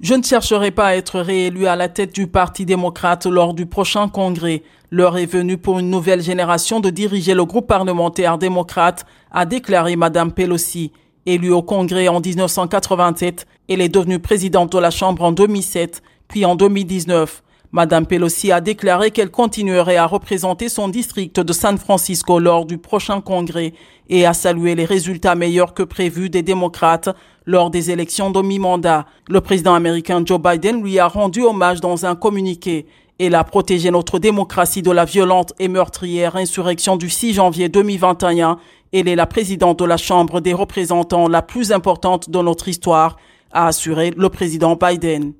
Je ne chercherai pas à être réélu à la tête du Parti démocrate lors du prochain congrès. L'heure est venue pour une nouvelle génération de diriger le groupe parlementaire démocrate, a déclaré Madame Pelosi. Élue au congrès en 1987, elle est devenue présidente de la Chambre en 2007, puis en 2019. Madame Pelosi a déclaré qu'elle continuerait à représenter son district de San Francisco lors du prochain congrès et a salué les résultats meilleurs que prévus des démocrates lors des élections de mi-mandat. Le président américain Joe Biden lui a rendu hommage dans un communiqué. Elle a protégé notre démocratie de la violente et meurtrière insurrection du 6 janvier 2021. Elle est la présidente de la Chambre des représentants la plus importante de notre histoire, a assuré le président Biden.